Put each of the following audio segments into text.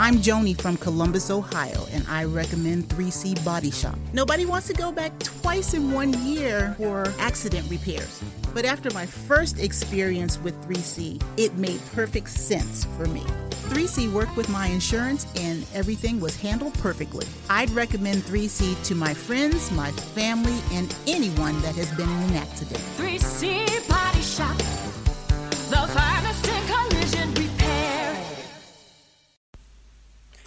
I'm Joni from Columbus, Ohio, and I recommend 3C Body Shop. Nobody wants to go back twice in one year for accident repairs. But after my first experience with 3C, it made perfect sense for me. 3C worked with my insurance and everything was handled perfectly. I'd recommend 3C to my friends, my family, and anyone that has been in an accident. 3C Body Shop, the finest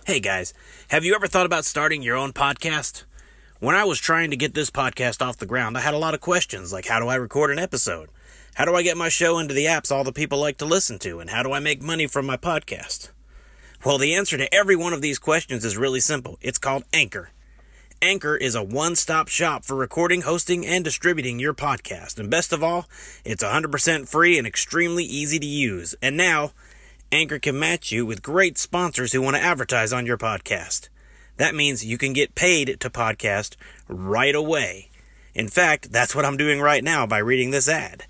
Hey guys, have you ever thought about starting your own podcast? When I was trying to get this podcast off the ground, I had a lot of questions like how do I record an episode? How do I get my show into the apps all the people like to listen to? And how do I make money from my podcast? Well, the answer to every one of these questions is really simple. It's called Anchor. Anchor is a one stop shop for recording, hosting, and distributing your podcast. And best of all, it's 100% free and extremely easy to use. And now, Anchor can match you with great sponsors who want to advertise on your podcast. That means you can get paid to podcast right away. In fact, that's what I'm doing right now by reading this ad.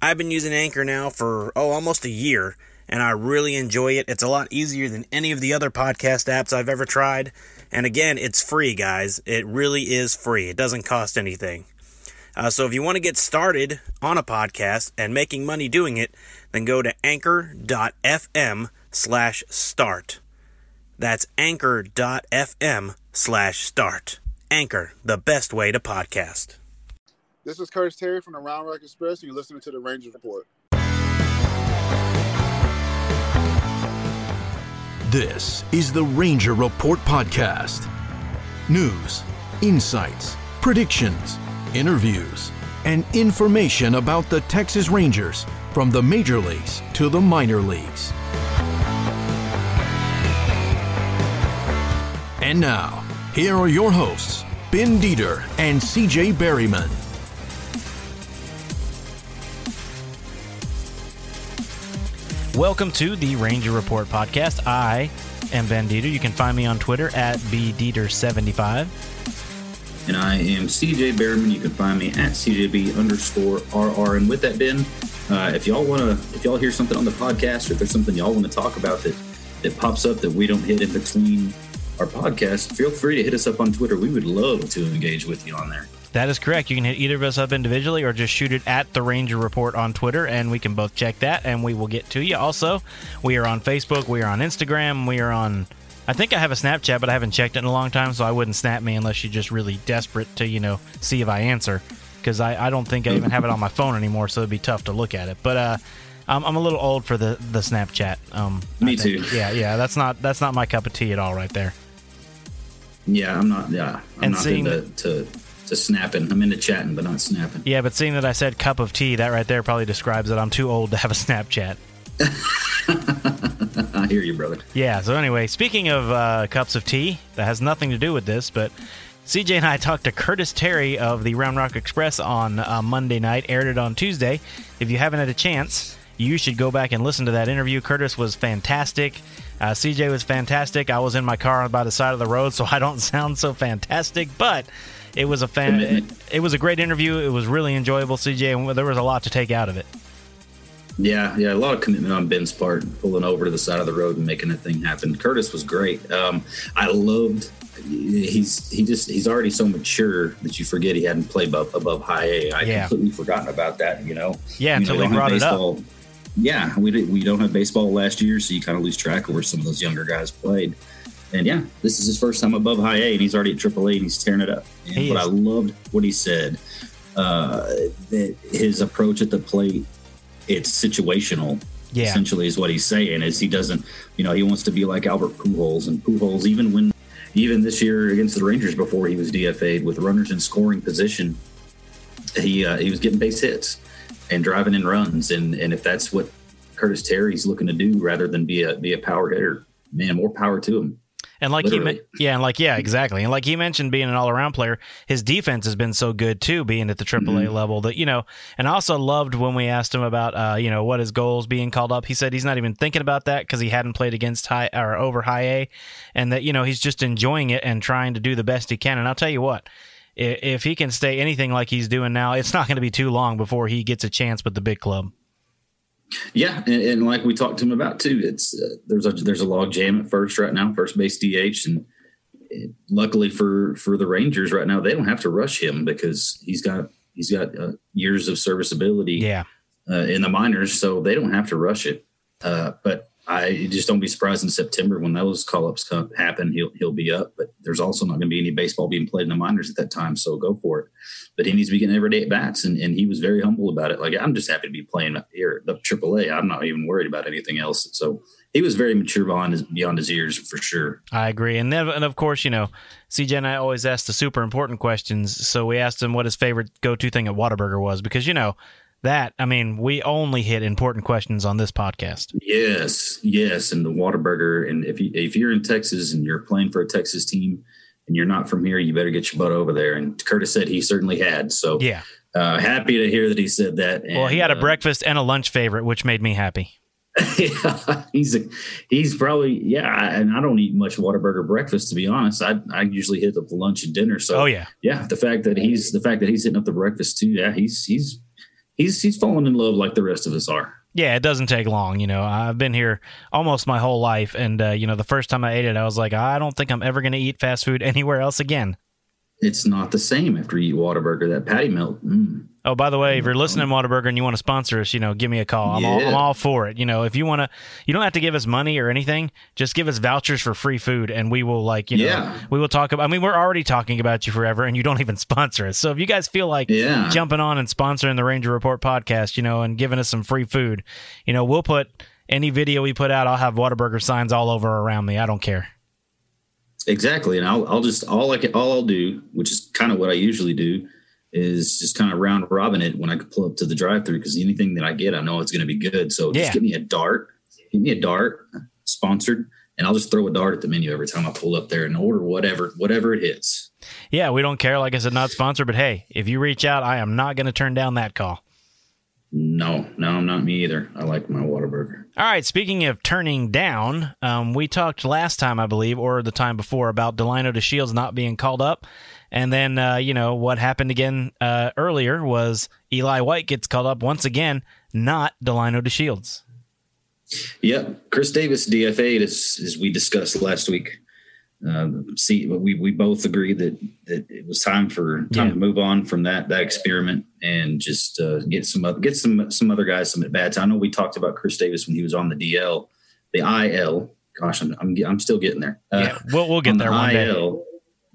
I've been using Anchor now for, oh, almost a year, and I really enjoy it. It's a lot easier than any of the other podcast apps I've ever tried. And again, it's free, guys. It really is free, it doesn't cost anything. Uh, so if you want to get started on a podcast and making money doing it, then go to anchor.fm slash start. That's anchor.fm slash start. Anchor, the best way to podcast. This is Curtis Terry from the Round Rock Express, and you're listening to the Rangers Report. This is the Ranger Report Podcast. News, insights, predictions, interviews, and information about the Texas Rangers from the major leagues to the minor leagues. And now, here are your hosts, Ben Dieter and CJ Berryman. Welcome to the Ranger Report podcast. I am Ben Dieter. You can find me on Twitter at bdieter75. And I am CJ Behrman. You can find me at CJB underscore RR. And with that, Ben, uh, if y'all want to, if y'all hear something on the podcast, or if there's something y'all want to talk about that that pops up that we don't hit in between our podcast, feel free to hit us up on Twitter. We would love to engage with you on there. That is correct. You can hit either of us up individually or just shoot it at the Ranger Report on Twitter, and we can both check that and we will get to you. Also, we are on Facebook, we are on Instagram, we are on. I think I have a Snapchat, but I haven't checked it in a long time, so I wouldn't snap me unless you're just really desperate to, you know, see if I answer. Because I, I don't think I even have it on my phone anymore, so it'd be tough to look at it. But uh, I'm, I'm a little old for the the Snapchat. Um, Me too. Yeah, yeah. That's not that's not my cup of tea at all, right there. Yeah, I'm not. Yeah, I'm And not seeing- into to, to snapping. I'm into chatting, but not snapping. Yeah, but seeing that I said cup of tea, that right there probably describes that I'm too old to have a Snapchat. I hear you, brother. Yeah, so anyway, speaking of uh, cups of tea, that has nothing to do with this, but CJ and I talked to Curtis Terry of the Round Rock Express on uh, Monday night, aired it on Tuesday. If you haven't had a chance, you should go back and listen to that interview. Curtis was fantastic. Uh, CJ was fantastic. I was in my car by the side of the road, so I don't sound so fantastic, but it was a fan. It, it was a great interview. It was really enjoyable, CJ, and there was a lot to take out of it. Yeah, yeah, a lot of commitment on Ben's part, pulling over to the side of the road and making that thing happen. Curtis was great. Um, I loved. He's he just he's already so mature that you forget he hadn't played above, above high A. I Yeah. completely forgotten about that. You know. Yeah, You until know, don't brought it up. Yeah, we did, we don't have baseball last year, so you kind of lose track of where some of those younger guys played. And yeah, this is his first time above high A, and he's already at Triple A, and he's tearing it up. And, but is. I loved what he said. Uh, that his approach at the plate, it's situational. Yeah. essentially is what he's saying. Is he doesn't, you know, he wants to be like Albert Pujols, and Pujols even when even this year against the Rangers before he was DFA'd with runners in scoring position, he uh, he was getting base hits and driving in runs, and and if that's what Curtis Terry's looking to do rather than be a be a power hitter, man, more power to him. And like he, Literally. men- yeah, and like yeah, exactly. And like he mentioned, being an all-around player, his defense has been so good too, being at the AAA Mm-hmm. level. That you know, and I also loved when we asked him about, uh, you know, what his goals being called up. He said he's not even thinking about that because he hadn't played against high or over high A, and that you know he's just enjoying it and trying to do the best he can. And I'll tell you what. If he can stay anything like he's doing now, it's not going to be too long before he gets a chance with the big club. Yeah, and, and like we talked to him about too, it's uh, there's a there's a log jam at first right now, first base DH, and uh, luckily for for the Rangers right now, they don't have to rush him because he's got he's got uh, years of serviceability Yeah. uh, in the minors, so they don't have to rush it. Uh, but I just don't be surprised in September when those call ups happen. He'll he'll be up, but there's also not going to be any baseball being played in the minors at that time. So go for it. But he needs to be getting everyday at bats, and, and he was very humble about it. Like I'm just happy to be playing up here at AAA. I'm not even worried about anything else. So he was very mature beyond his beyond his years for sure. I agree. And then, and of course, you know, CJ and I always ask the super important questions. So we asked him what his favorite go to thing at Whataburger was because, you know, that, I mean, we only hit important questions on this podcast. Yes, yes, and the Whataburger. And if you if you're in Texas and you're playing for a Texas team and you're not from here, you better get your butt over there. And Curtis said he certainly had. So Yeah. uh, happy to hear that he said that. Well, he had a uh, breakfast and a lunch favorite, which made me happy. yeah, he's a, he's probably yeah, I- and I don't eat much Whataburger breakfast to be honest. I I usually hit up the lunch and dinner. So Oh, yeah. yeah, the fact that he's the fact that he's hitting up the breakfast too. Yeah, he's he's he's he's falling in love like the rest of us are. Yeah, it doesn't take long. You know, I've been here almost my whole life. And, uh, you know, the first time I ate it, I was like, I don't think I'm ever going to eat fast food anywhere else again. It's not the same after you eat Whataburger. That patty melt. Mm. Oh, by the way, if you're mm-hmm. listening to Whataburger and you want to sponsor us, you know, give me a call. I'm, all, I'm all for it. You know, if you want to, you don't have to give us money or anything. Just give us vouchers for free food, and we will like, you know, Yeah. we will talk about. I mean, we're already talking about you forever, and you don't even sponsor us. So if you guys feel like Yeah. jumping on and sponsoring the Ranger Report podcast, you know, and giving us some free food, you know, we'll put any video we put out. I'll have Whataburger signs all over around me. I don't care. Exactly, and I'll I'll just all I can all I'll do, which is kind of what I usually do, is just kind of round robin it when I could pull up to the drive through because anything that I get, I know it's going to be good. So Yeah. just give me a dart, give me a dart, sponsored, and I'll just throw a dart at the menu every time I pull up there and order whatever whatever it hits. Yeah, we don't care. Like I said, not sponsored, but hey, if you reach out, I am not going to turn down that call. No, no, not me either. I like my Whataburger. All right. Speaking of turning down, um, we talked last time, I believe, or the time before, about Delino DeShields not being called up, and then uh, you know what happened again uh, earlier was Eli White gets called up once again, not Delino DeShields. Yep, Chris Davis DFA'd as as we discussed last week. Um, see, we we both agreed that that it was time for time Yeah. to move on from that that experiment and just uh, get some oth- get some some other guys some at bats. I know we talked about Chris Davis when he was on the DL, the IL. Gosh, I'm I'm, I'm still getting there. Uh, yeah, we'll we'll get on there the one day.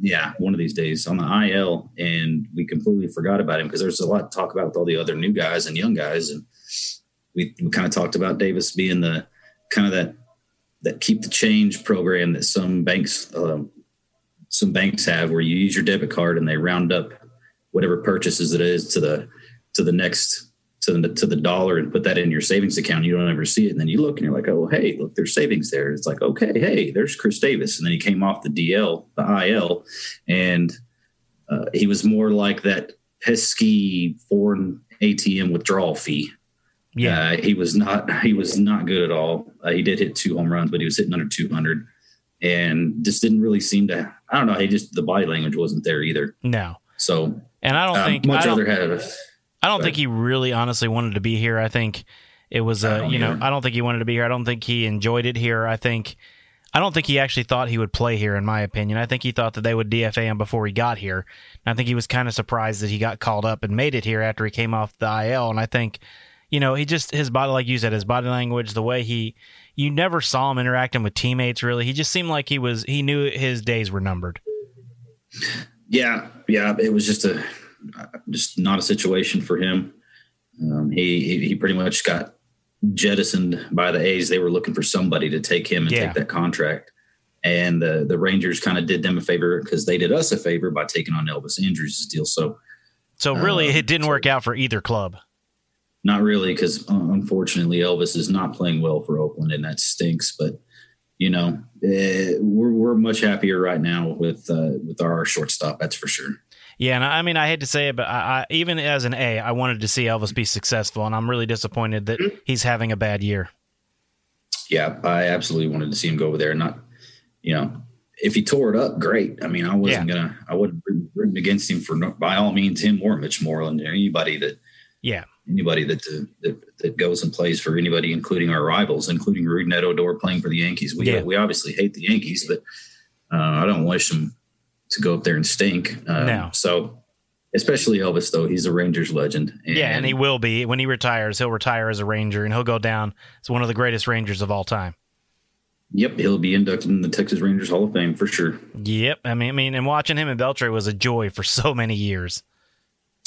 Yeah, one of these days on the IL, and we completely forgot about him because there's a lot to talk about with all the other new guys and young guys, and we, we kind of talked about Davis being the kind of that that keep the change program that some banks um, some banks have, where you use your debit card and they round up whatever purchases it is to the to the next to the to the dollar and put that in your savings account. You don't ever see it, and then you look and you're like, oh hey, look, there's savings there. It's like okay, hey, there's Chris Davis, and then he came off the DL, the IL, and uh, he was more like that pesky foreign ATM withdrawal fee. Yeah, Uh, he was not he was not good at all. Uh, he did hit two home runs, but he was hitting under 200 and just didn't really seem to I don't know, he just the body language wasn't there either. no, So and I don't um, think much I don't, rather have I don't think he really honestly wanted to be here. I think it was a, uh, you know. I don't think he wanted to be here. I don't think he enjoyed it here. I think I don't think he actually thought he would play here. In my opinion, I think he thought that they would DFA him before he got here. And I think he was kind of surprised that he got called up and made it here after he came off the IL. And I think you know he just his body, like you said, his body language, the way he. You never saw him interacting with teammates. Really, he just seemed like he was. He knew his days were numbered. yeah, yeah, it was just a just not a situation for him. Um, he he- pretty much got jettisoned by the A's. They were looking for somebody to take him and Yeah. take that contract. And the the Rangers kind of did them a favor because they did us a favor by taking on Elvis Andrus' deal. So So really, Um, it didn't so- work out for either club. Not really, because unfortunately Elvis is not playing well for Oakland, and that stinks. But you know, eh, we're we're much happier right now with uh, with our shortstop. That's for sure. Yeah, and I I mean, I hate to say it, but I, I even as an A, I wanted to see Elvis be successful, and I'm really disappointed that he's having a bad year. Yeah, I absolutely wanted to see him go over there. Not, you know, if he tore it up, great. I mean, I wasn't gonna, I wasn't rooting against him for no, by all means him or Mitch Moreland or anybody that Yeah, anybody that, uh, that that goes and plays for anybody, including our rivals, including Rougned Odor playing for the Yankees. We Yeah. we obviously hate the Yankees, but uh, I don't wish them to go up there and stink. Um, No. So, especially Elvis, though, he's a Rangers legend. yeah, and he will be when he retires. He'll retire as a Ranger, and he'll go down as one of the greatest Rangers of all time. Yep, he'll be inducted in the Texas Rangers Hall of Fame for sure. Yep, I mean, I mean, and watching him and Beltre was a joy for so many years.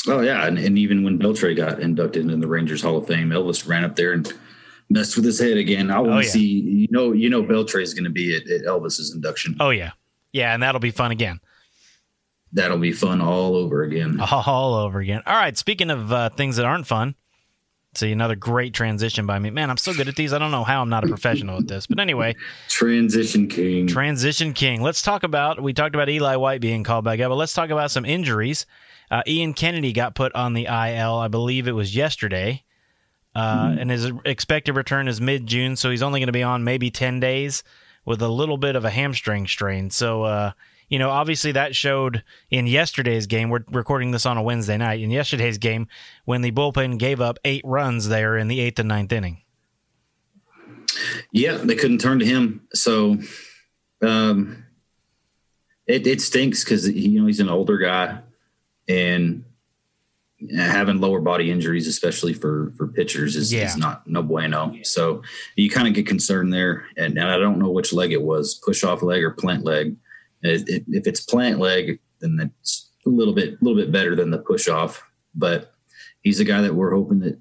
Oh yeah, and, and even when Beltre got inducted into the Rangers Hall of Fame, Elvis ran up there and messed with his head again. I want Oh, to yeah. see you know you know Beltre is going to be at, at Elvis's induction. Oh yeah, yeah, and that'll be fun again, That'll be fun all over again. all over again. All right, speaking of uh, things that aren't fun, see another great transition by me. Man, I'm so good at these. I don't know how I'm not a professional at this, but anyway. Transition King. Transition King. Let's talk about. We talked about Eli White being called back up, but let's talk about some injuries. Uh, Ian Kennedy got put on the IL. I believe it was yesterday, uh, and his expected return is mid June, so he's only going to be on maybe ten days with a little bit of a hamstring strain. So. You know, obviously that showed in yesterday's game. We're recording this on a Wednesday night. In yesterday's game, when the bullpen gave up eight runs there in the eighth and ninth inning. Yeah, they couldn't turn to him, so um, it it stinks because you know he's an older guy, and having lower body injuries, especially for for pitchers, is, Yeah. is not no bueno. So you kind of get concerned there, and, and I don't know which leg it was, push off leg or plant leg. If it's plant leg, then that's a little bit a little bit better than the push off. But he's a guy that we're hoping that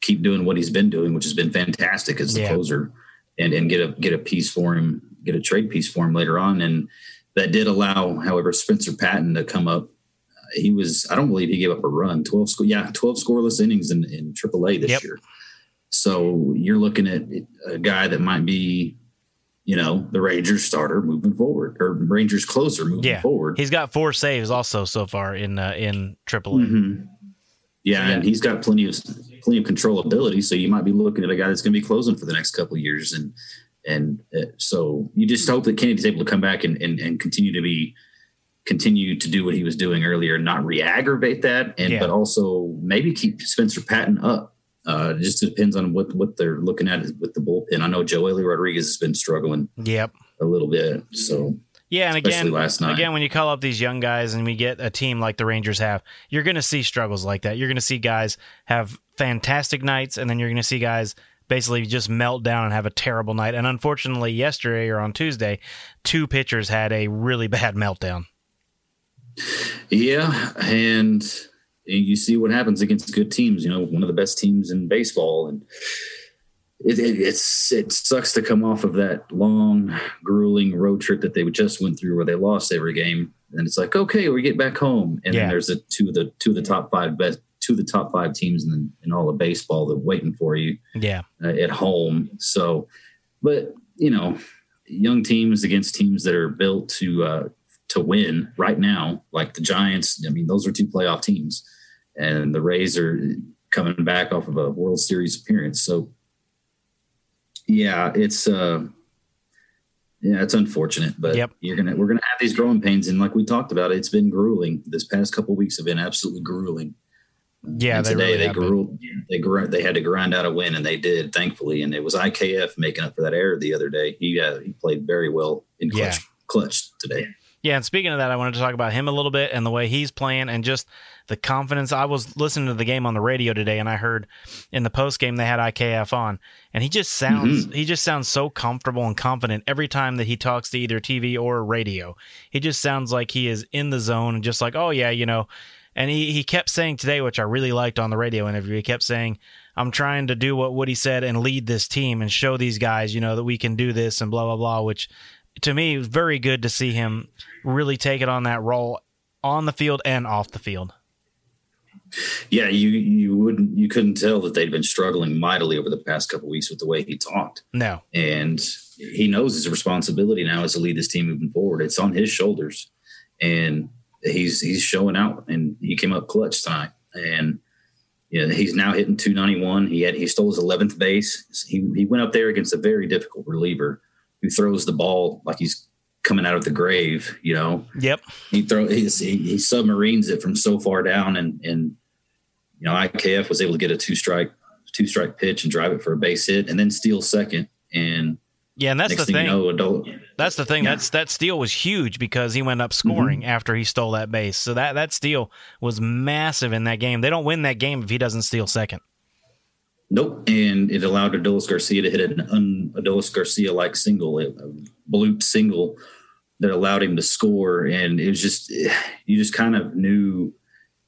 keep doing what he's been doing, which has been fantastic as the Yeah. closer, and and get a get a piece for him, get a trade piece for him later on, and that did allow, however, Spencer Patton to come up. Uh, He was, I don't believe he gave up a run, twelve score, yeah, twelve scoreless innings in in AAA this Yep. year. So you're looking at a guy that might be, you know, the Rangers starter moving forward, or Rangers closer moving Yeah, forward. he's got four saves also so far in uh, in AAA. Mhm. Yeah, Yeah. and he's got plenty of plenty of controllability. So you might be looking at a guy that's going to be closing for the next couple of years, and and uh, so you just hope that Kennedy's able to come back and, and and continue to be continue to do what he was doing earlier, and not re-aggravate that, and Yeah. but also maybe keep Spencer Patton up. Uh, it just depends on what what they're looking at with the bullpen. I know Joely Rodriguez has been struggling Yep. a little bit, so Yeah, and Especially again, last night. again, when you call up these young guys and we get a team like the Rangers have, you're going to see struggles like that. You're going to see guys have fantastic nights, and then you're going to see guys basically just melt down and have a terrible night. And unfortunately, yesterday or on Tuesday, two pitchers had a really bad meltdown. Yeah, and you see what happens against good teams. You know, one of the best teams in baseball, and it, it, it's it sucks to come off of that long, grueling road trip that they just went through, where they lost every game, and it's like, okay, we get back home, and Yeah. there's a two of the two of the top five best two of the top five teams in, in all of baseball that waiting for you Yeah, uh, at home. So, but you know, young teams against teams that are built to uh, to win right now, like the Giants. I mean, those are two playoff teams, and the Rays are coming back off of a World Series appearance. So, yeah, it's uh, yeah, it's unfortunate, but Yep. you're gonna we're gonna have these growing pains, and like we talked about, it's been grueling. This past couple weeks have been absolutely grueling. yeah. And They today really they grew, they gr- they had to grind out a win, and they did, thankfully. And it was IKF making up for that error the other day. He uh, he played very well in clutch, Yeah. clutch today. Yeah, and speaking of that, I wanted to talk about him a little bit and the way he's playing and just the confidence. I was listening to the game on the radio today and I heard in the post game they had IKF on and he just sounds mm-hmm. he just sounds so comfortable and confident every time that he talks to either TV or radio. He just sounds like he is in the zone and just like, "Oh yeah, you know." And he, he kept saying today, which I really liked on the radio interview, he kept saying, I'm trying to do what Woody said and lead this team and show these guys, you know, that we can do this and blah, blah, blah, which to me it was very good to see him really take it on that role on the field and off the field. Yeah, you you wouldn't you couldn't tell that they'd been struggling mightily over the past couple weeks with the way he talked, No. and he knows his responsibility now is to lead this team moving forward. It's on his shoulders, and he's he's showing out, and he came up clutch tonight, and yeah, he's now hitting 291. He had he stole his 11th base. He he went up there against a very difficult reliever who throws the ball like he's coming out of the grave. You know, Yep. he throw he's, he, he submarines it from so far down and and you know, IKF was able to get a two strike two strike pitch and drive it for a base hit, and then steal second. And Yeah, and that's the thing thing. you know, adult. That's the thing. Yeah. That's that steal was huge because he went up mm-hmm. scoring after he stole that base. So that that steal was massive in that game. They don't win that game if he doesn't steal second. Nope. And it allowed Adolis Garcia to hit an un Adolis Garcia like single, a bloop single that allowed him to score. And it was just, you just kind of knew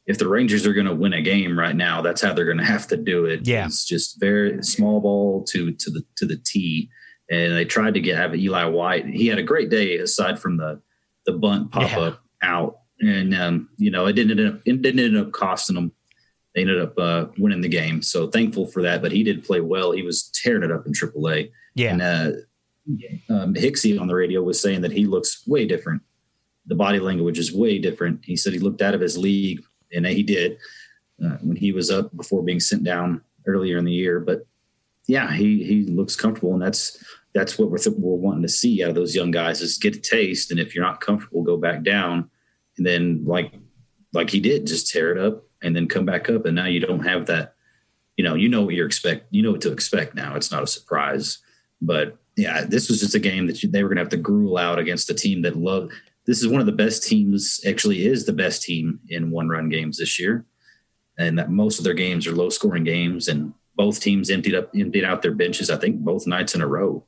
if the Rangers are going to win a game right now, that's how they're going to have to do it. Yeah. It's just very small ball to, to the, to the tee. And they tried to get, have Eli White. He had a great day aside from the, the bunt pop up out. And, um, you know, it didn't end up, it didn't end up costing them they ended up uh, winning the game. So thankful for that. But he did play well. He was tearing it up in AAA. Yeah. And uh, um, Hixie on the radio was saying that he looks way different. The body language is way different. He said he looked out of his league, and he did uh, when he was up before being sent down earlier in the year. But yeah, he he looks comfortable, and that's that's what we're th- we're wanting to see out of those young guys is get a taste, and if you're not comfortable, go back down, and then like like he did, just tear it up and then come back up, and now you don't have that. You know, you know what you're expect. You know what to expect now. It's not a surprise, but yeah, this was just a game that you, they were going to have to gruel out against a team that love. This is one of the best teams. Actually, is the best team in one run games this year, and that most of their games are low scoring games, and both teams emptied up emptied out their benches. I think both nights in a row.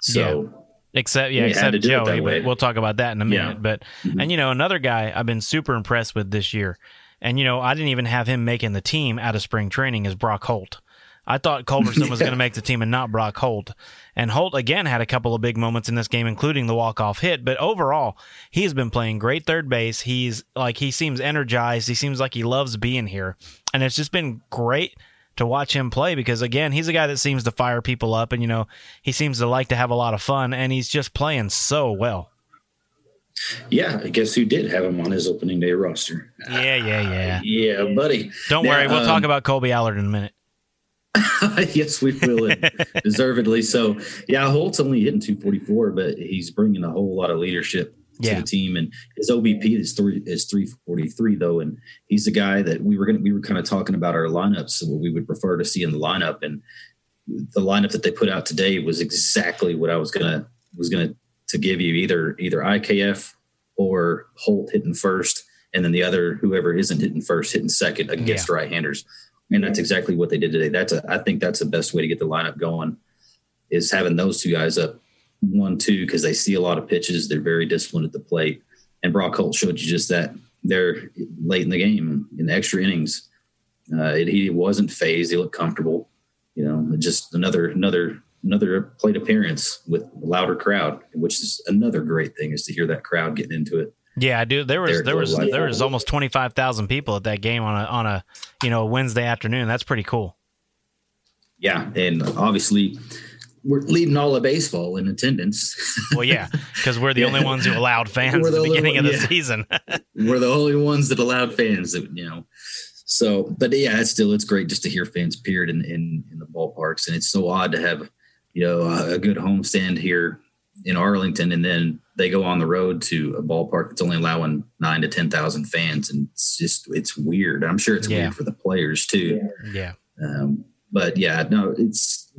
So Except yeah, except it that Joey. But we'll talk about that in a Yeah. minute. But Mhm. and you know another guy I've been super impressed with this year, and you know I didn't even have him making the team out of spring training as Brock Holt. I thought Culberson was Yeah. going to make the team and not Brock Holt. And Holt again had a couple of big moments in this game, including the walk off hit. But overall, he's been playing great third base. He's like he seems energized. He seems like he loves being here, and it's just been great to watch him play because again he's a guy that seems to fire people up and you know he seems to like to have a lot of fun and he's just playing so well yeah, I guess who did have him on his opening day roster? yeah yeah yeah Yeah, buddy. don't Now, worry we'll talk um, about Kolby Allard in a minute yes, we will, and deservedly so. Yeah, Holt's only hitting 244, but he's bringing a whole lot of leadership to Yeah. the team. And his OBP is three is 343 though, and he's the guy that we were gonna we were kind of talking about our lineups, what we would prefer to see in the lineup, and the lineup that they put out today was exactly what I was gonna was gonna to give you either either IKF or Holt hitting first, and then the other whoever isn't hitting first hitting second against right-handers and that's exactly what they did today. That's a, I think that's the best way to get the lineup going is having those two guys up one two because they see a lot of pitches. They're very disciplined at the plate, and Brock Holt showed you just that. They're late in the game in the extra innings. Uh, it, he wasn't phased. He looked comfortable. You know, just another another another plate appearance with a louder crowd, which is another great thing is to hear that crowd getting into it. yeah i do there was there was they're there was almost 25000 people at that game on a on a you know wednesday afternoon that's pretty cool Yeah, and obviously we're leading all of baseball in attendance. well yeah because we're the Yeah. only ones who allowed fans We're at the the beginning one- of the yeah. season we're the only ones that allowed fans that you know so but yeah it's still it's great just to hear fans period in, in in the ballparks and it's so odd to have you know a, good homestand here in arlington and then they go on the road to a ballpark that's only allowing nine to ten thousand fans and it's just it's weird i'm sure it's Yeah. weird for the players too yeah um, but yeah, no, it's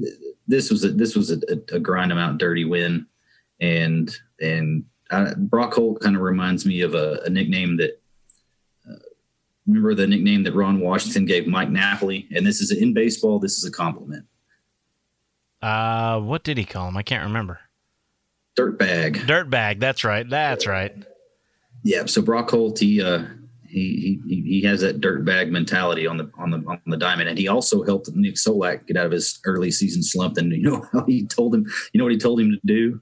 this was a this was a, a grind them out dirty win, and and uh, Brock Holt kind of reminds me of a, a nickname that. Uh, remember the nickname that Ron Washington gave Mike Napoli, and this is in baseball. This is a compliment. Uh what did he call him i can't remember Dirtbag. dirtbag that's right that's right Yeah. So Brock Holt, he uh, he he he has that dirtbag mentality on the on the on the diamond, and he also helped Nick Solak get out of his early season slump. And you know how he told him, you know what he told him to do?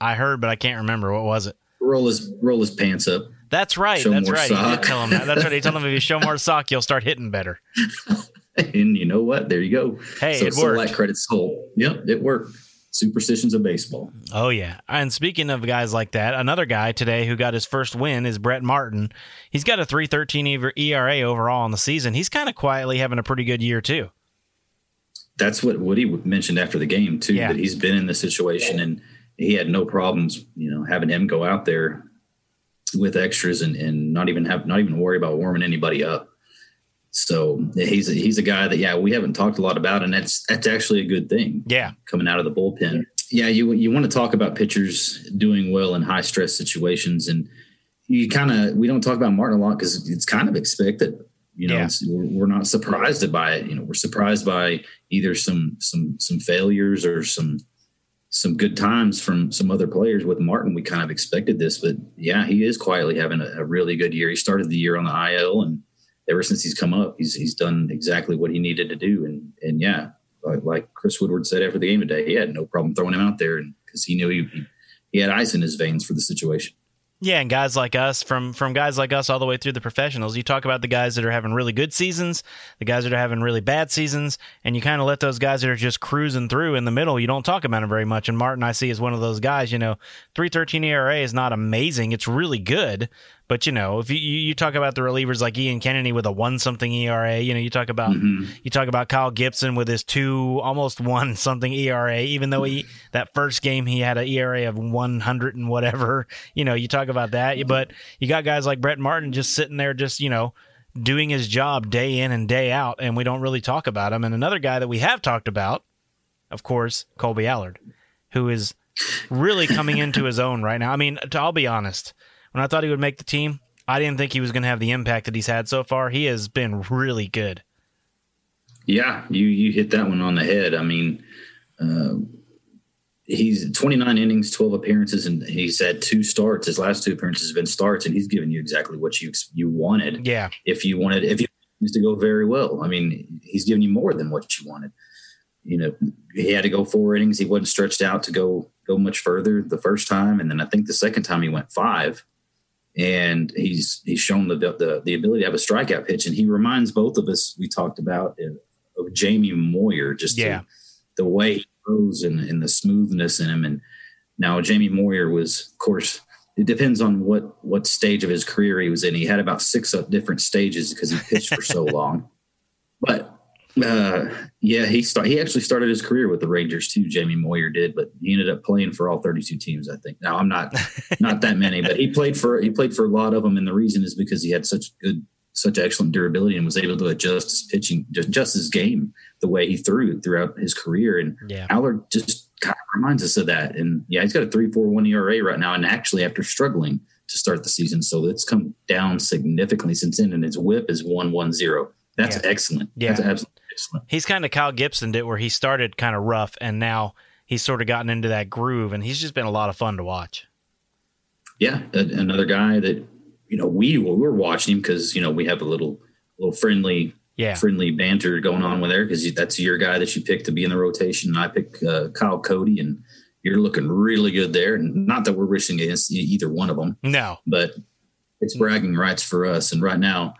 i heard but i can't remember what was it roll his roll his pants up. That's right. Show that's right. He did tell him that. That's right. He told him if you show more sock, you'll start hitting better. And you know what? There you go. Hey, so it worked. credits Holt. Yep, it worked. Superstitions of baseball. Oh yeah. And speaking of guys like that, another guy today who got his first win is Brett Martin. He's got a 3.13 ERA overall on the season. He's kind of quietly having a pretty good year too. That's what Woody mentioned after the game too. Yeah. That he's been in this situation and he had no problems, you know, having him go out there with extras and, and not even have not even worry about warming anybody up. So he's a, he's a guy that yeah we haven't talked a lot about, and that's that's actually a good thing. Yeah, coming out of the bullpen. Yeah, you you want to talk about pitchers doing well in high stress situations, and you kind of we don't talk about Martin a lot because it's kind of expected. You know, Yeah. we're, we're not surprised by it. You know, we're surprised by either some some some failures or some some good times from some other players. With Martin, we kind of expected this, but yeah, he is quietly having a, a really good year. He started the year on the IL, and ever since he's come up, he's he's done exactly what he needed to do. And and yeah, like, like Chris Woodward said after the game today, he had no problem throwing him out there, because he knew he, he he had ice in his veins for the situation. Yeah, and guys like us, from from guys like us all the way through the professionals, you talk about the guys that are having really good seasons, the guys that are having really bad seasons, and you kind of let those guys that are just cruising through in the middle. You don't talk about them very much. And Martin, I see, is one of those guys. You know, three thirteen ERA is not amazing; it's really good. But you know, if you, you talk about the relievers like Ian Kennedy with a one something ERA, you know, you talk about mm-hmm. you talk about Kyle Gibson with his two almost one something ERA, even though he mm-hmm. that first game he had an ERA of one hundred and whatever. You know, you talk about that, mm-hmm. but you got guys like Brett Martin just sitting there, just you know, doing his job day in and day out, and we don't really talk about him. And another guy that we have talked about, of course, Kolby Allard, who is really coming into his own right now. I mean, to, I'll be honest, when I thought he would make the team, I didn't think he was going to have the impact that he's had so far. He has been really good. Yeah, you you hit that one on the head. I mean, uh, he's 29 innings, 12 appearances, and he's had two starts. His last two appearances have been starts, and he's given you exactly what you you wanted. Yeah, If you wanted, if you used to go very well, I mean, he's given you more than what you wanted. You know, he had to go four innings. He wasn't stretched out to go go much further the first time, and then I think the second time he went five. And he's he's shown the the, the ability to have a strikeout pitch, and he reminds both of us. We talked about uh, of Jamie Moyer, just Yeah. the, the way he throws and, and the smoothness in him. And now Jamie Moyer was, of course, it depends on what what stage of his career he was in. He had about six different stages because he pitched for so long. But uh, yeah, he start, he actually started his career with the Rangers too. Jamie Moyer did, but he ended up playing for all 32 teams. I think. Now I'm not not that many, but he played for he played for a lot of them, and the reason is because he had such good such excellent durability and was able to adjust his pitching, just adjust his game the way he threw throughout his career. And Yeah. Allard just kind of reminds us of that. And yeah, he's got a three four one ERA right now, and actually after struggling to start the season, so it's come down significantly since then. And his WHIP is one one zero. That's Yeah. excellent. Yeah. That's absolutely excellent. he's kind of Kyle Gibson did, where he started kind of rough, and now he's sort of gotten into that groove, and he's just been a lot of fun to watch. yeah, another guy that you know we we're watching him because you know we have a little little friendly Yeah, friendly banter going on with there because that's your guy that you picked to be in the rotation. And I pick uh, Kyle Cody, and you're looking really good there. And not that we're wishing against either one of them, no, but it's bragging rights for us. And right now,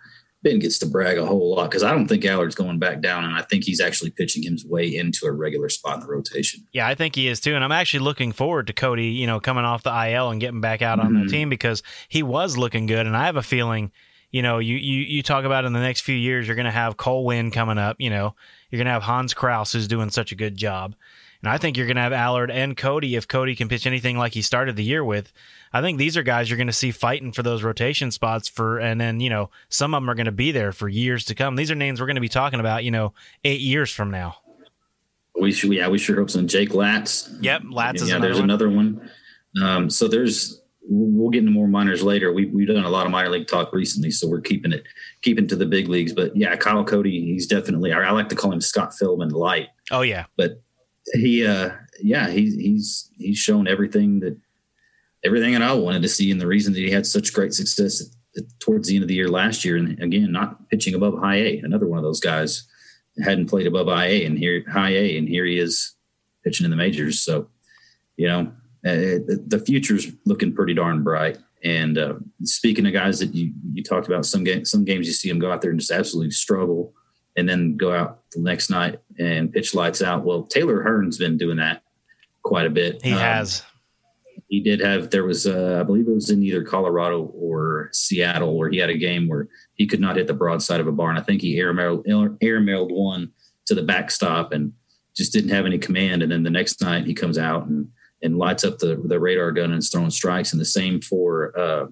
Ben gets to brag a whole lot because I don't think Allard's going back down, and I think he's actually pitching his way into a regular spot in the rotation. Yeah, I think he is too, and I'm actually looking forward to Cody, you know, coming off the IL and getting back out on the Mhm. team because he was looking good, and I have a feeling, you know, you you you talk about in the next few years, you're going to have Cole Winn coming up, you know, you're going to have Hans Crouse who's doing such a good job, and I think you're going to have Allard and Cody if Cody can pitch anything like he started the year with. I think these are guys you're going to see fighting for those rotation spots for, and then you know some of them are going to be there for years to come. These are names we're going to be talking about, you know, eight years from now. We should, yeah, we sure hope so. Jake Latz, Yep, Latz is yeah, another there's one. another one. Um, so there's we'll get into more minors later. We we've done a lot of minor league talk recently, so we're keeping it keeping to the big leagues. But yeah, Kyle Cody, he's definitely I, I like to call him Scott Philbin light, Oh yeah, but he uh yeah he's he's he's shown everything that everything that I wanted to see, and the reason that he had such great success towards the end of the year last year, and again not pitching above high A, another one of those guys hadn't played above high A, and here high A, and here he is pitching in the majors. So you know uh, the the future's looking pretty darn bright. And uh, speaking of guys that you you talked about, some games some games you see them go out there and just absolutely struggle, and then go out the next night and pitch lights out. Well, Taylor Hearn's been doing that quite a bit. he Um, has. he did have there was uh, I believe it was in either Colorado or Seattle where he had a game where he could not hit the broadside of a barn. I think he air mailed air mailed one to the backstop and just didn't have any command. And then the next night he comes out and and lights up the the radar gun and is throwing strikes. And the same for uh,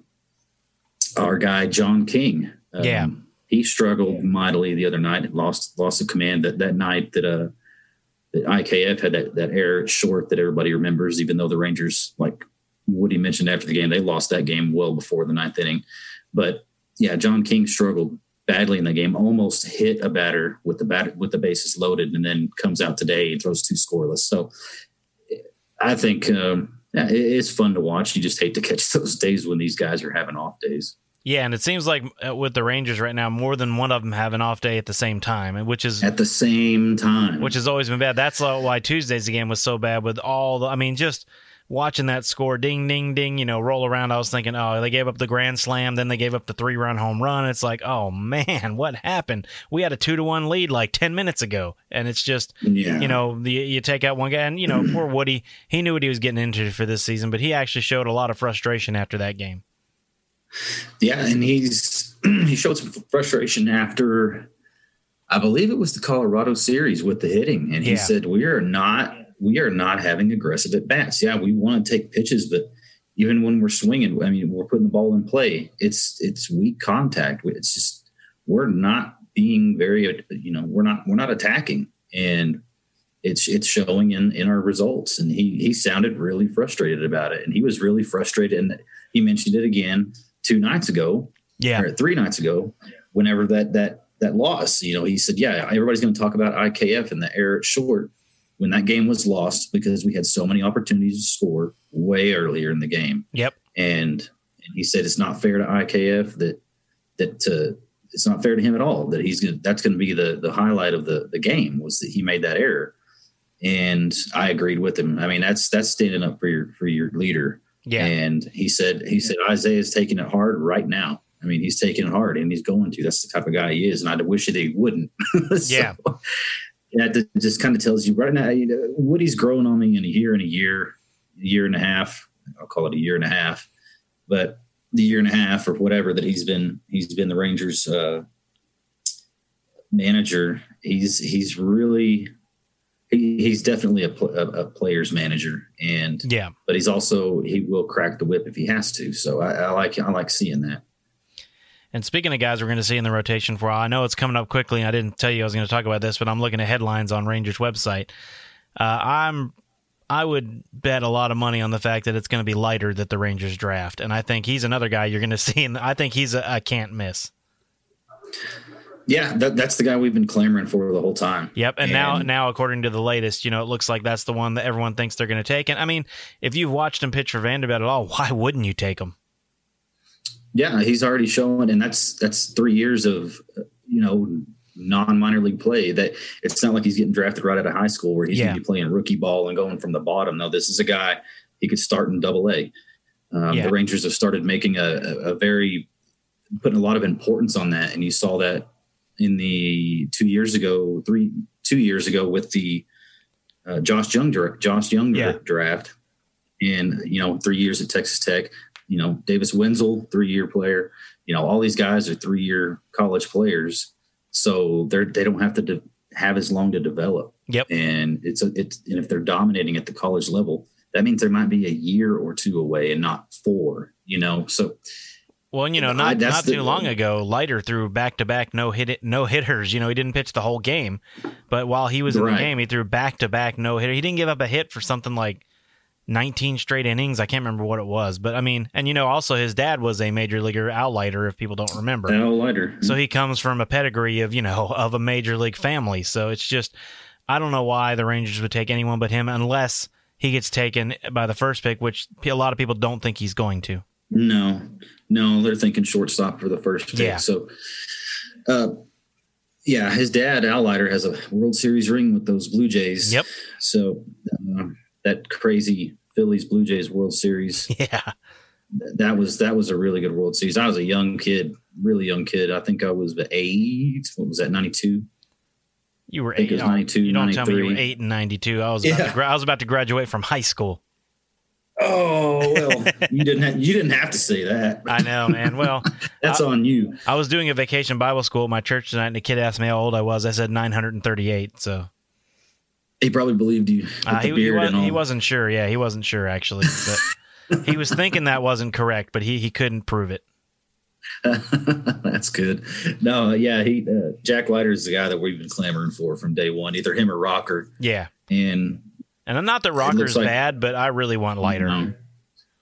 our guy John King. Um, Yeah. He struggled mightily the other night. Lost lost the command that that night that uh that IKF had that that error short that everybody remembers. Even though the Rangers, like Woody mentioned after the game, they lost that game well before the ninth inning. But yeah, John King struggled badly in the game. Almost hit a batter with the bat with the bases loaded, and then comes out today and throws two scoreless. So I think. Um, it's fun to watch. You just hate to catch those days when these guys are having off days. Yeah, and it seems like uh, with the Rangers right now, more than one of them have an off day at the same time, which is at the same time, which has always been bad. That's why Tuesday's game was so bad with all the. I mean, just watching that score, ding, ding, ding, you know, roll around. I was thinking, oh, they gave up the grand slam, then they gave up the three run home run. It's like, oh man, what happened? We had a two to one lead like ten minutes ago, and it's just, yeah. you know, the, you take out one guy, and you know, poor Woody, he knew what he was getting into for this season, but he actually showed a lot of frustration after that game. Yeah, and he's he showed some frustration after. I believe it was the Colorado series with the hitting, and he yeah. said, "We are not we are not having aggressive at bats. Yeah, we want to take pitches, but even when we're swinging, I mean, we're putting the ball in play. It's it's weak contact. It's just we're not being very, you know, we're not we're not attacking, and it's it's showing in in our results. And he he sounded really frustrated about it, and he was really frustrated, and he mentioned it again two nights ago, yeah, or three nights ago, whenever that that that loss. You know, he said, yeah, everybody's going to talk about IKF and the error short when that game was lost because we had so many opportunities to score way earlier in the game. Yep. And, and he said it's not fair to IKF that that uh, it's not fair to him at all that he's gonna, that's going to be the the highlight of the the game was that he made that error. And I agreed with him. I mean, that's that's standing up for your for your leader. Yeah. And he said he said Isaiah's taking it hard right now. I mean, he's taking it hard and he's going to. That's the type of guy he is. And I wish that he wouldn't. so, yeah that just kind of tells you right now, you know, Woody's growing on me in a year and a year, a year and a half. I'll call it a year and a half, but the year and a half or whatever that he's been, he's been the Rangers uh, manager. He's he's really he, he's definitely a, a, a, player's manager, and yeah, but he's also he will crack the whip if he has to. So I, I like I like seeing that. And speaking of guys we're going to see in the rotation for I know it's coming up quickly. I didn't tell you I was going to talk about this, but I'm looking at headlines on Rangers website. Uh, I'm I would bet a lot of money on the fact that it's going to be Leiter that the Rangers draft, and I think he's another guy you're going to see. And I think he's a, a can't miss. Yeah, that, that's the guy we've been clamoring for the whole time. Yep, and, and, now now according to the latest, you know, it looks like that's the one that everyone thinks they're going to take. And I mean, if you've watched him pitch for Vanderbilt at all, why wouldn't you take him? Yeah, he's already shown, and that's that's three years of you know non minor league play. That it's not like he's getting drafted right out of high school where he's yeah. going to be playing rookie ball and going from the bottom. No, this is a guy he could start in Double A. Um, yeah. The Rangers have started making a, a very putting a lot of importance on that, and you saw that in the two years ago, three two years ago with the uh, Josh Jung Josh Jung yeah. draft, and you know three years at Texas Tech you know, Davis Wendzel, three year player. You know, all these guys are three year college players, so they're they don't have to de- have as long to develop. Yep. And it's a, it's and if they're dominating at the college level, that means there might be a year or two away and not four. You know, so. Well, you know, not, I, not too long ago, Leiter threw back to back no hit no hitters. You know, he didn't pitch the whole game, but while he was in the game, he threw back to back no hitter. He didn't give up a hit for something like 19 straight innings. I can't remember what it was, but I mean, and you know, also his dad was a major leaguer Leiter, if people don't remember. Leiter. So he comes from a pedigree of, you know, of a major league family. So it's just, I don't know why the Rangers would take anyone but him unless he gets taken by the first pick, which a lot of people don't think he's going to. No, no, they're thinking shortstop for the first pick. Yeah. So, uh, yeah, his dad, Al Leiter, has a World Series ring with those Blue Jays. Yep. So, uh, that crazy Phillies Blue Jays World Series. Yeah. That was that was a really good World Series. I was a young kid, really young kid. I think I was eight. What was that? Ninety two. You were eight. Ninety two. You don't tell me you were eight and ninety two. I was about yeah. to gra- I was about to graduate from high school. Oh well, you didn't have, you didn't have to say that. I know, man. Well, that's I, on you. I was doing a vacation Bible school at my church tonight, and a kid asked me how old I was. I said nine hundred and thirty eight. So he probably believed you. Uh, he, he, was, he wasn't sure. Yeah, he wasn't sure actually, but he was thinking that wasn't correct, but he he couldn't prove it. That's good. No, yeah, he uh, Jack Leiter is the guy that we've been clamoring for from day one. Either him or Rocker, Yeah. and And not that Rocker's like- bad, but I really want Leiter. Um,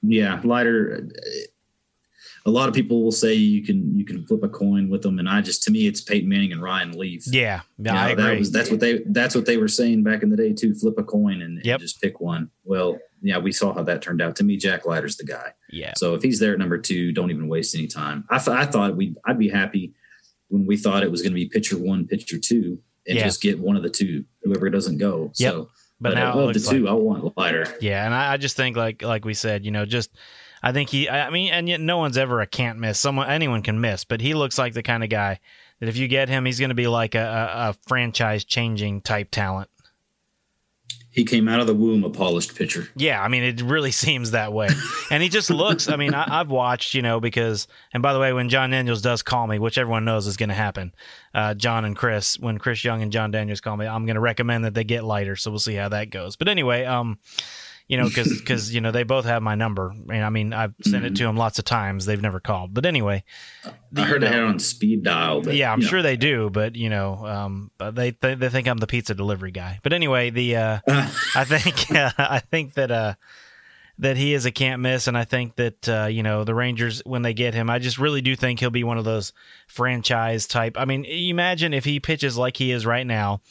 yeah, Leiter. A lot of people will say you can you can flip a coin with them, and I just to me it's Peyton Manning and Ryan Leaf. Yeah. Yeah, I agree. That was, that's what they that's what they were saying back in the day too. Flip a coin and, and just pick one. Well, yeah, we saw how that turned out. To me, Jack Leiter's the guy. yeah. So if he's there at number two, don't even waste any time. I, th- I thought we I'd be happy when we thought it was going to be pitcher one, pitcher two, and Yeah. just get one of the two, whoever doesn't go. Yep. So, But but, now it of the two, like- I want a Leiter. Yeah, and I, I just think like like we said, you know, just I think he. I mean, and yet no one's ever a can't miss. Someone anyone can miss, but he looks like the kind of guy that if you get him, he's going to be like a, a, a franchise changing type talent. He came out of the womb a polished pitcher. Yeah, I mean, it really seems that way. And he just looks, I mean, I, I've watched, you know, because, and by the way, when Jon Daniels does call me, which everyone knows is going to happen, uh, Jon and Chris, when Chris Young and Jon Daniels call me, I'm going to recommend that they get Leiter. So we'll see how that goes. But anyway, um, you know, because because you know they both have my number, and I mean I've sent it to them lots of times. They've never called, but anyway, I heard you they had on speed dial. But, yeah, I'm you know. sure they do, but you know, um, but they, they they think I'm the pizza delivery guy. But anyway, the uh, I think I think that uh, that he is a can't miss, and I think that uh, you know the Rangers when they get him, I just really do think he'll be one of those franchise type. I mean, imagine if he pitches like he is right now.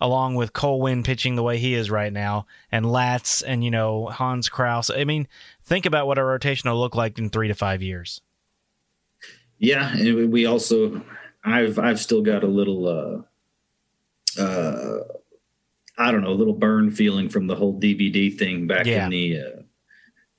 Along with Cole Winn pitching the way he is right now, and Latz and you know Hans Crouse. I mean, think about what our rotation will look like in three to five years. Yeah, and we also, I've I've still got a little, uh, uh, I don't know, a little burn feeling from the whole DVD thing back Yeah. in the uh,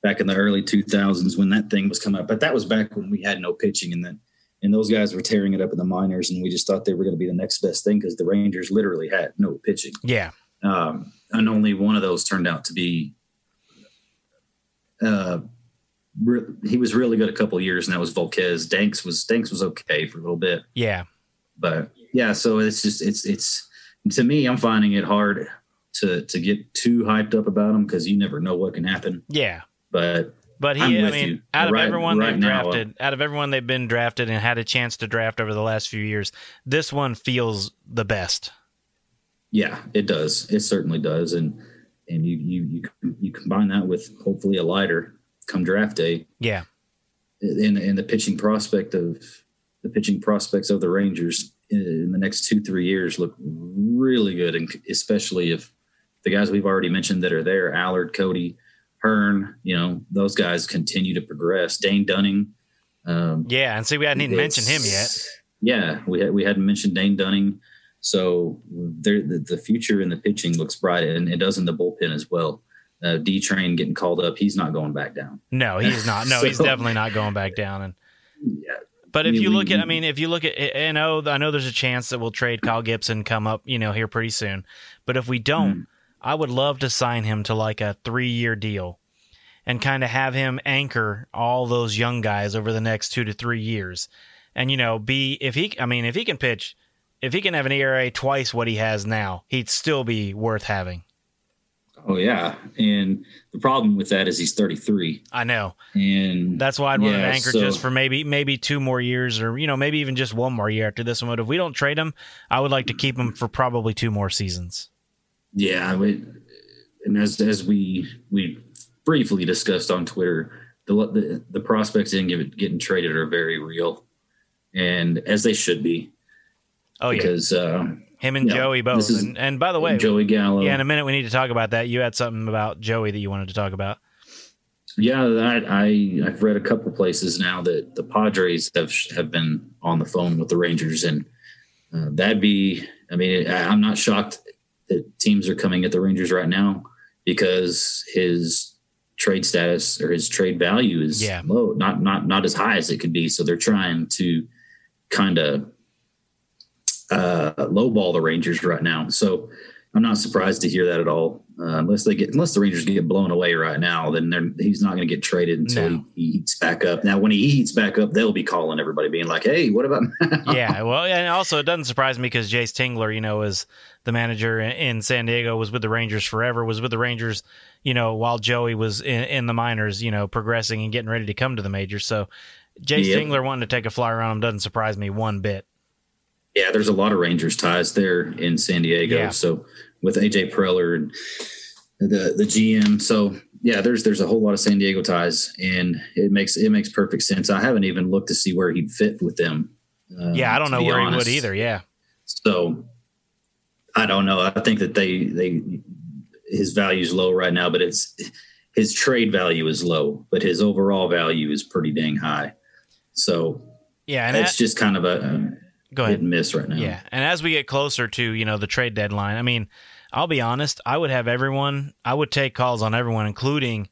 back in the early two thousands when that thing was coming up. But that was back when we had no pitching, and then and those guys were tearing it up in the minors, and we just thought they were going to be the next best thing because the Rangers literally had no pitching, Yeah, um, and only one of those turned out to be. Uh, re- he was really good a couple of years, and that was Volquez. Danks was Danks was okay for a little bit, yeah, but yeah. So it's just it's it's to me, I'm finding it hard to to get too hyped up about him because you never know what can happen. yeah. But But he, I'm I mean, you. out of Right- everyone right they've now, uh, drafted, out of everyone they've been drafted and had a chance to draft over the last few years, this one feels the best. yeah, it does. It certainly does, and and you you you you combine that with hopefully a Leiter come draft day. Yeah, in in the pitching prospect of the pitching prospects of the Rangers in, in the next two three years look really good, and especially if the guys we've already mentioned that are there, Allard, Cody, Hearn, you know, those guys continue to progress. Dane Dunning, um, yeah. And see, we hadn't even mentioned him yet. Yeah, we had, we hadn't mentioned Dane Dunning, so there the, the future in the pitching looks bright, and it does in the bullpen as well. Uh, D Train getting called up, he's not going back down. No, he's not. No, he's definitely not going back down. And Yeah, but if you we- look at, I mean, if you look at, I know, I know, there's a chance that we'll trade Kyle Gibson come up, you know, here pretty soon. But if we don't, Hmm. I would love to sign him to like a three year deal and kind of have him anchor all those young guys over the next two to three years. And, you know, be, if he, I mean, if he can pitch, if he can have an ERA twice what he has now, he'd still be worth having. Oh yeah, and the problem with that is he's 33, I know. and That's why I'd want an Yeah, anchor so- just for maybe maybe two more years, or you know maybe even just one more year after this one. But if we don't trade him, I would like to keep him for probably two more seasons. Yeah, we, and as as we we briefly discussed on Twitter, the the, the prospects in get, getting traded are very real, and as they should be Oh yeah, because uh, him and yeah, Joey both. is- and, and by the way, Joey Gallo, yeah, in a minute we need to talk about that. You had something about Joey that you wanted to talk about. Yeah, that I I've read a couple places now that the Padres have have been on the phone with the Rangers, and uh, that'd be. I mean, I, I'm not shocked that teams are coming at the Rangers right now because his trade status or his trade value is Yeah. low, not not not as high as it could be. So they're trying to kind of uh, lowball the Rangers right now. So I'm not surprised to hear that at all. Uh, unless they get, unless the Rangers get blown away right now, then they're, he's not going to get traded until No. he, he heats back up. Now, when he heats back up, they'll be calling everybody, being like, "Hey, what about?" yeah, well, and also it doesn't surprise me because Jayce Tingler, you know, is the manager in- in San Diego, was with the Rangers forever, was with the Rangers, you know, while Joey was in, in the minors, you know, progressing and getting ready to come to the majors. So Jay Yep. Tingler wanting to take a flyer on him doesn't surprise me one bit. Yeah, there's a lot of Rangers ties there in San Diego. Yeah. So with AJ Preller and the the GM, so yeah, there's there's a whole lot of San Diego ties, and it makes it makes perfect sense. I haven't even looked to see where he'd fit with them. uh, yeah, I don't know where honest. he would either. Yeah. So I don't know. I think that they they his value is low right now, but it's his trade value is low, but his overall value is pretty dang high. So Yeah, and it's a- just kind of a, go hit ahead. and miss right now. Yeah, and as we get closer to you know the trade deadline, I mean, I'll be honest, I would have everyone, I would take calls on everyone, including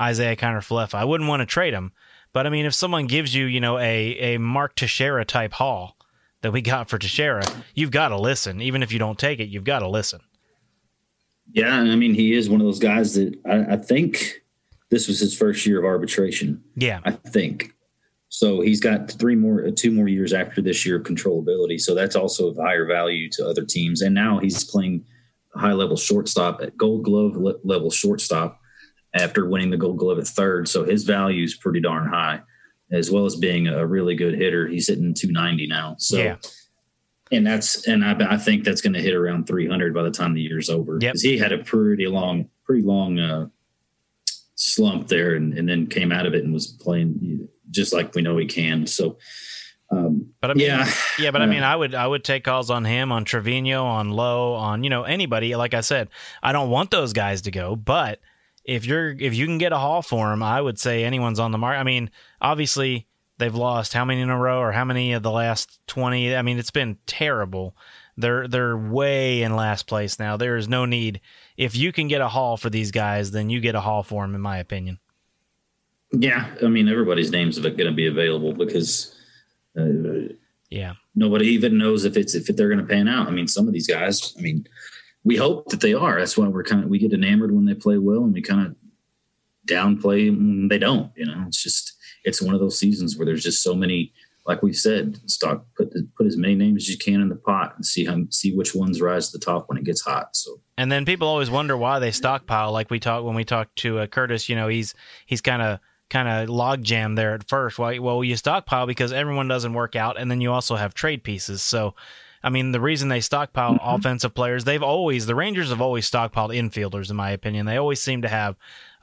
Isiah Kiner-Falefa. I wouldn't want to trade him, but I mean, if someone gives you you know a a Mark Teixeira type haul that we got for Teixeira, you've got to listen. Even if you don't take it, you've got to listen. Yeah, I mean, he is one of those guys that I, I think this was his first year of arbitration. Yeah, I think. So he's got three more, uh, two more years after this year of controllability. So that's also of higher value to other teams. And now he's playing high level shortstop at Gold Glove level shortstop after winning the Gold Glove at third. So his value is pretty darn high, as well as being a really good hitter. He's hitting 290 now. So. Yeah. And that's and I, I think that's going to hit around 300 by the time the year's over. Yep. Because he had a pretty long, pretty long uh, slump there, and, and then came out of it and was playing just like we know he can. So, um, But I mean, yeah, yeah, but I Uh, mean, I would I would take calls on him, on Trevino, on Lowe, on you know anybody. Like I said, I don't want those guys to go, but if you're if you can get a haul for him, I would say anyone's on the market. I mean, obviously they've lost how many in a row, or how many of the last twenty? I mean, it's been terrible. They're they're way in last place now. There is no need. If you can get a haul for these guys, then you get a haul for them, in my opinion. Yeah. I mean, everybody's names are going to be available because uh, Yeah, nobody even knows if it's if they're going to pan out. I mean, some of these guys. I mean, we hope that they are. That's why we're kind of we get enamored when they play well, and we kind of downplay when they don't. You know, it's just it's one of those seasons where there's just so many. Like we said, stock put put as many names as you can in the pot and see how see which ones rise to the top when it gets hot. So And then people always wonder why they stockpile. Like we talk when we talk to uh, Curtis, you know, he's he's kind of kind of log jam there at first. Why? Well, you stockpile because everyone doesn't work out, and then you also have trade pieces. So, I mean, the reason they stockpile mm-hmm. offensive players, they've always the Rangers have always stockpiled infielders, in my opinion. They always seem to have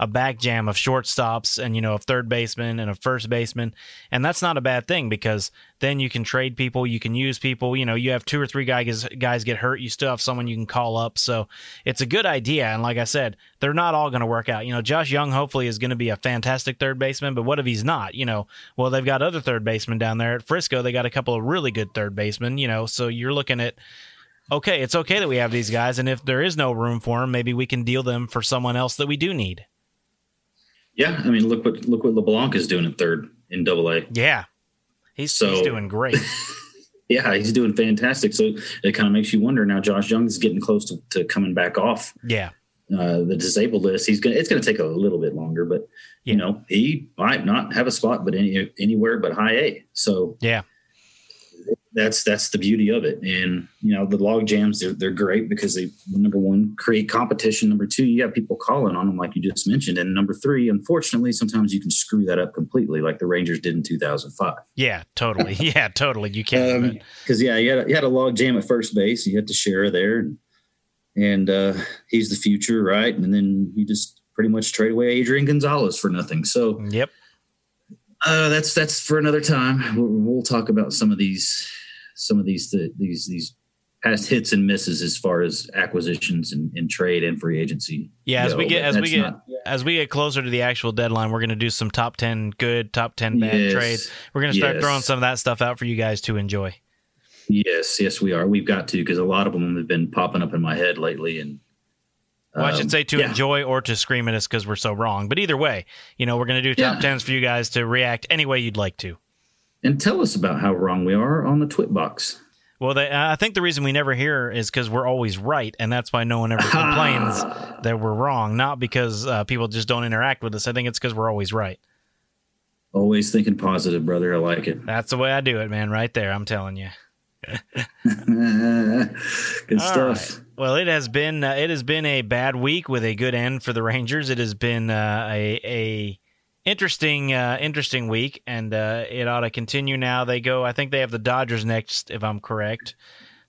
a back jam of shortstops and you know of third baseman and a first baseman, and that's not a bad thing because then you can trade people, you can use people. You know, you have two or three guys guys get hurt, you still have someone you can call up. So it's a good idea. And like I said, they're not all going to work out. You know, Josh Jung hopefully is going to be a fantastic third baseman, but what if he's not? You know, well they've got other third basemen down there at Frisco. They got a couple of really good third basemen. You know, so you're looking at. Okay, it's okay that we have these guys, and if there is no room for them, maybe we can deal them for someone else that we do need. Yeah, I mean, look what look what LeBlanc is doing at third in Double A. Yeah, he's So- he's doing great. Yeah, he's doing fantastic. So it kind of makes you wonder now. Josh Jung is getting close to, to coming back off Yeah, uh, the disabled list. He's gonna. It's gonna take a little bit longer, but Yeah. you know he might not have a spot, but any anywhere but high A. So yeah, that's that's the beauty of it. And you know the log jams they're they're great because they number one create competition. Number two, you have people calling on them like you just mentioned. And number three, unfortunately, sometimes you can screw that up completely, like the Rangers did in 2005. yeah, totally. Yeah, totally. You can. Um, because yeah, you had a, you had a log jam at first base. You had Teixeira there, and, and uh, he's the future, right? And then you just pretty much trade away Adrian Gonzalez for nothing. So yep. Uh, that's that's for another time. We'll, we'll talk about some of these some of these these these past hits and misses as far as acquisitions and, and trade and free agency. Yeah, as go, we get as we get not- as we get closer to the actual deadline, we're going to do some top ten good, top ten bad Yes. trades. We're going to start Yes. throwing some of that stuff out for you guys to enjoy. yes, yes, we are. We've got to because a lot of them have been popping up in my head lately, and Well, I um, should say to yeah. enjoy or to scream at us because we're so wrong. But either way, you know, we're going to do top Yeah. tens for you guys to react any way you'd like to. and tell us about how wrong we are on the Twit box. Well, they, I think the reason we never hear is because we're always right, and that's why no one ever complains that we're wrong. Not because uh, people just don't interact with us. I think it's because we're always right. Always thinking positive, brother. I like it. That's the way I do it, man. Right there, I'm telling you. Good All stuff. right. Well, it has been uh, it has been a bad week with a good end for the Rangers. It has been uh, a a interesting, uh, interesting week, and uh, it ought to continue. Now they go. I think they have the Dodgers next, if I'm correct.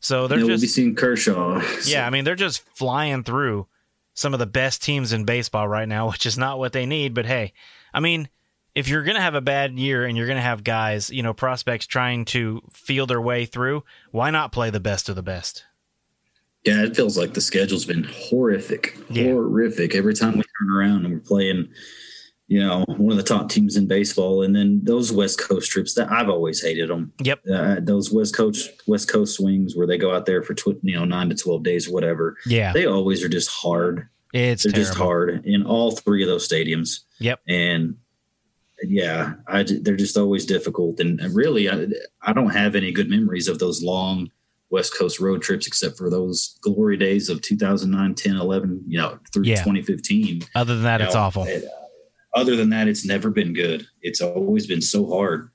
So they're Yeah, we'll just be seeing Kershaw. yeah. I mean, they're just flying through some of the best teams in baseball right now, which is not what they need. But hey, I mean, if you're gonna have a bad year and you're gonna have guys, you know, prospects trying to feel their way through, why not play the best of the best? Yeah, it feels like the schedule's been horrific, Yeah. horrific. Every time we turn around and we're playing, you know, one of the top teams in baseball, and then those West Coast trips that I've always hated them. Yep. Uh, those West Coast West Coast swings where they go out there for tw- you know nine to twelve days or whatever. Yeah, They always are just hard. it's They're terrible. just hard in all three of those stadiums. Yep. And yeah, I, they're just always difficult. And really, I, I don't have any good memories of those long West Coast road trips except for those glory days of 2009, 10, 11, you know, through Yeah. 2015. Other than that, You it's know, awful. it- other than that, it's never been good. It's always been so hard.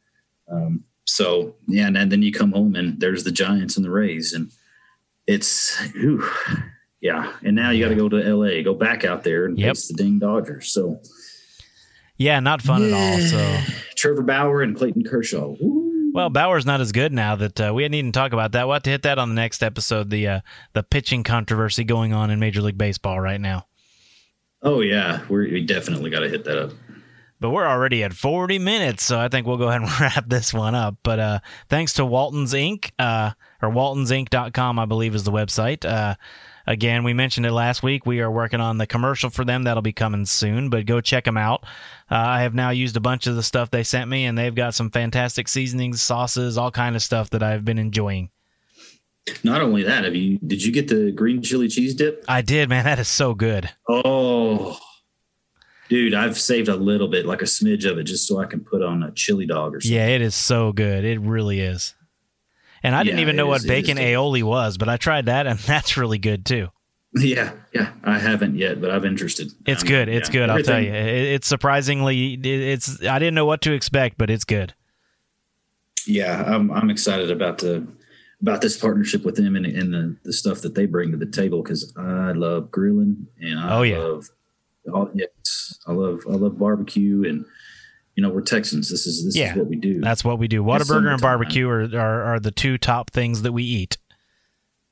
Um, so yeah, and, then you come home and there's the Giants and the Rays, and it's whew, yeah. And now you got to go to LA, go back out there and Yep. face the ding Dodgers. So Yeah, not fun at all. So. Trevor Bauer and Clayton Kershaw. Woo. Well, Bauer's not as good now that uh, we didn't talk about that. We'll have to hit that on the next episode. The uh, the pitching controversy going on in Major League Baseball right now. Oh yeah, We're, we definitely got to hit that up. But we're already at 40 minutes, so I think we'll go ahead and wrap this one up. But uh, thanks to Walton's Inc. Uh, or waltonsinc.com, I believe is the website. Uh, again, we mentioned it last week. We are working on the commercial for them. That'll be coming soon, but go check them out. Uh, I have now used a bunch of the stuff they sent me, and they've got some fantastic seasonings, sauces, all kind of stuff that I've been enjoying. Not only that, have you did you get the green chili cheese dip? I did, man. That is so good. Oh, dude, I've saved a little bit, like a smidge of it, just so I can put on a chili dog or something. Yeah, it is so good. It really is. And I didn't even know what is- it bacon aioli was, but I tried that, and that's really good too. Yeah, yeah. I haven't yet, but I'm interested. It's Um, good. It's yeah, good. I'll tell you. It- It's surprisingly. It's. I didn't know what to expect, but it's good. Yeah, I'm I'm excited about the about this partnership with them and, and the, the stuff that they bring to the table because I love grilling and I Oh, yeah. love oh, yes, I love I love barbecue and you know we're Texans. This is this Yeah, is what we do. That's what we do. Whataburger and barbecue are, are are the two top things that we eat.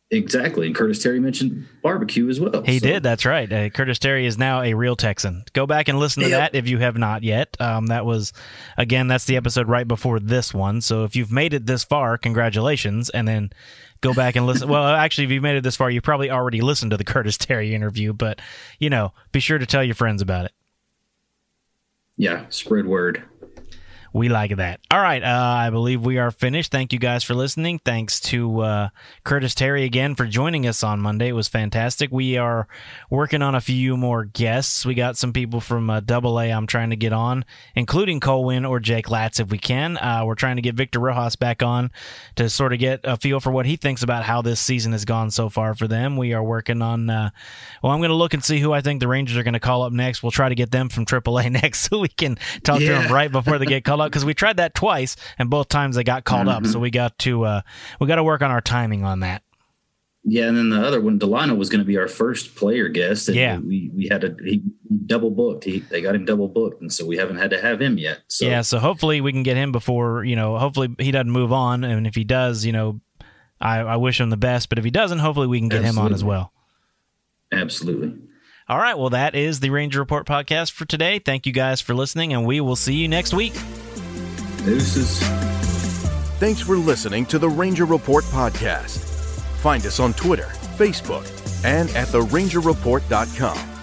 exactly. And Curtis Terry mentioned barbecue as well. He so- did. That's right. Uh, Curtis Terry is now a real Texan. Go back and listen to Yep. that if you have not yet. Um, that was, again, that's the episode right before this one. So if you've made it this far, congratulations. And then go back and listen. well, actually, if you've made it this far, you probably already listened to the Curtis Terry interview. But you know, be sure to tell your friends about it. Yeah, spread word. We like that. All right. Uh, I believe we are finished. Thank you guys for listening. Thanks to uh, Curtis Terry again for joining us on Monday. It was fantastic. We are working on a few more guests. We got some people from uh, Double A I'm trying to get on, including Cole Winn or Jake Latz if we can. Uh, we're trying to get Victor Rojas back on to sort of get a feel for what he thinks about how this season has gone so far for them. We are working on, uh, well, I'm going to look and see who I think the Rangers are going to call up next. We'll try to get them from AAA next so we can talk to them right before they get called up because we tried that twice and both times they got called up. So we got to uh, we got to work on our timing on that. Yeah, and then the other one, Delano was going to be our first player guest. And Yeah. we we had a he double booked. He they got him double booked, and so we haven't had to have him yet. So yeah, so hopefully we can get him before you know. Hopefully he doesn't move on, and if he does, you know, I, I wish him the best. But if he doesn't, hopefully we can get him on as well. absolutely. All right, well that is the Ranger Report podcast for today. Thank you guys for listening, and we will see you next week. Deuces. Thanks for listening to the Ranger Report podcast. Find us on Twitter, Facebook, and at therangerreport.com.